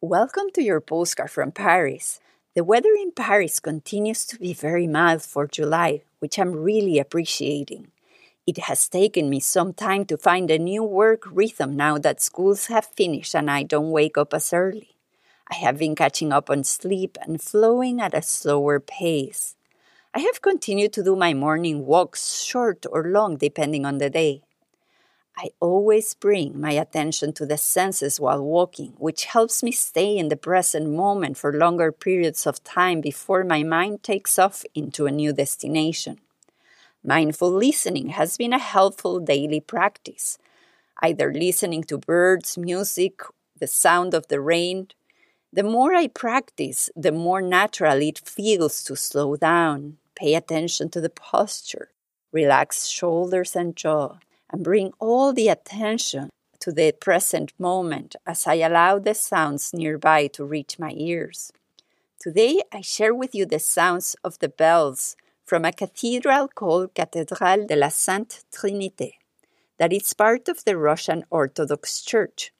Welcome to your postcard from Paris. The weather in Paris continues to be very mild for July, which I'm really appreciating. It has taken me some time to find a new work rhythm now that schools have finished and I don't wake up as early. I have been catching up on sleep and flowing at a slower pace. I have continued to do my morning walks, short or long, depending on the day. I always bring my attention to the senses while walking, which helps me stay in the present moment for longer periods of time before my mind takes off into a new destination. Mindful listening has been a helpful daily practice, either listening to birds, music, the sound of the rain. The more I practice, the more natural it feels to slow down, pay attention to the posture, relax shoulders and jaw and bring all the attention to the present moment as I allow the sounds nearby to reach my ears. Today, I share with you the sounds of the bells from a cathedral called Cathédrale de la Sainte Trinité, that is part of the Russian Orthodox Church.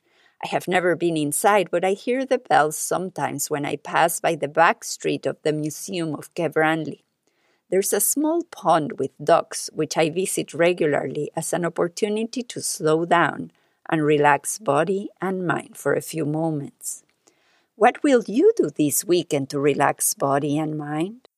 I have never been inside, but I hear the bells sometimes when I pass by the back street of the Museum of Branly. There's a small pond with ducks which I visit regularly as an opportunity to slow down and relax body and mind for a few moments. What will you do this weekend to relax body and mind?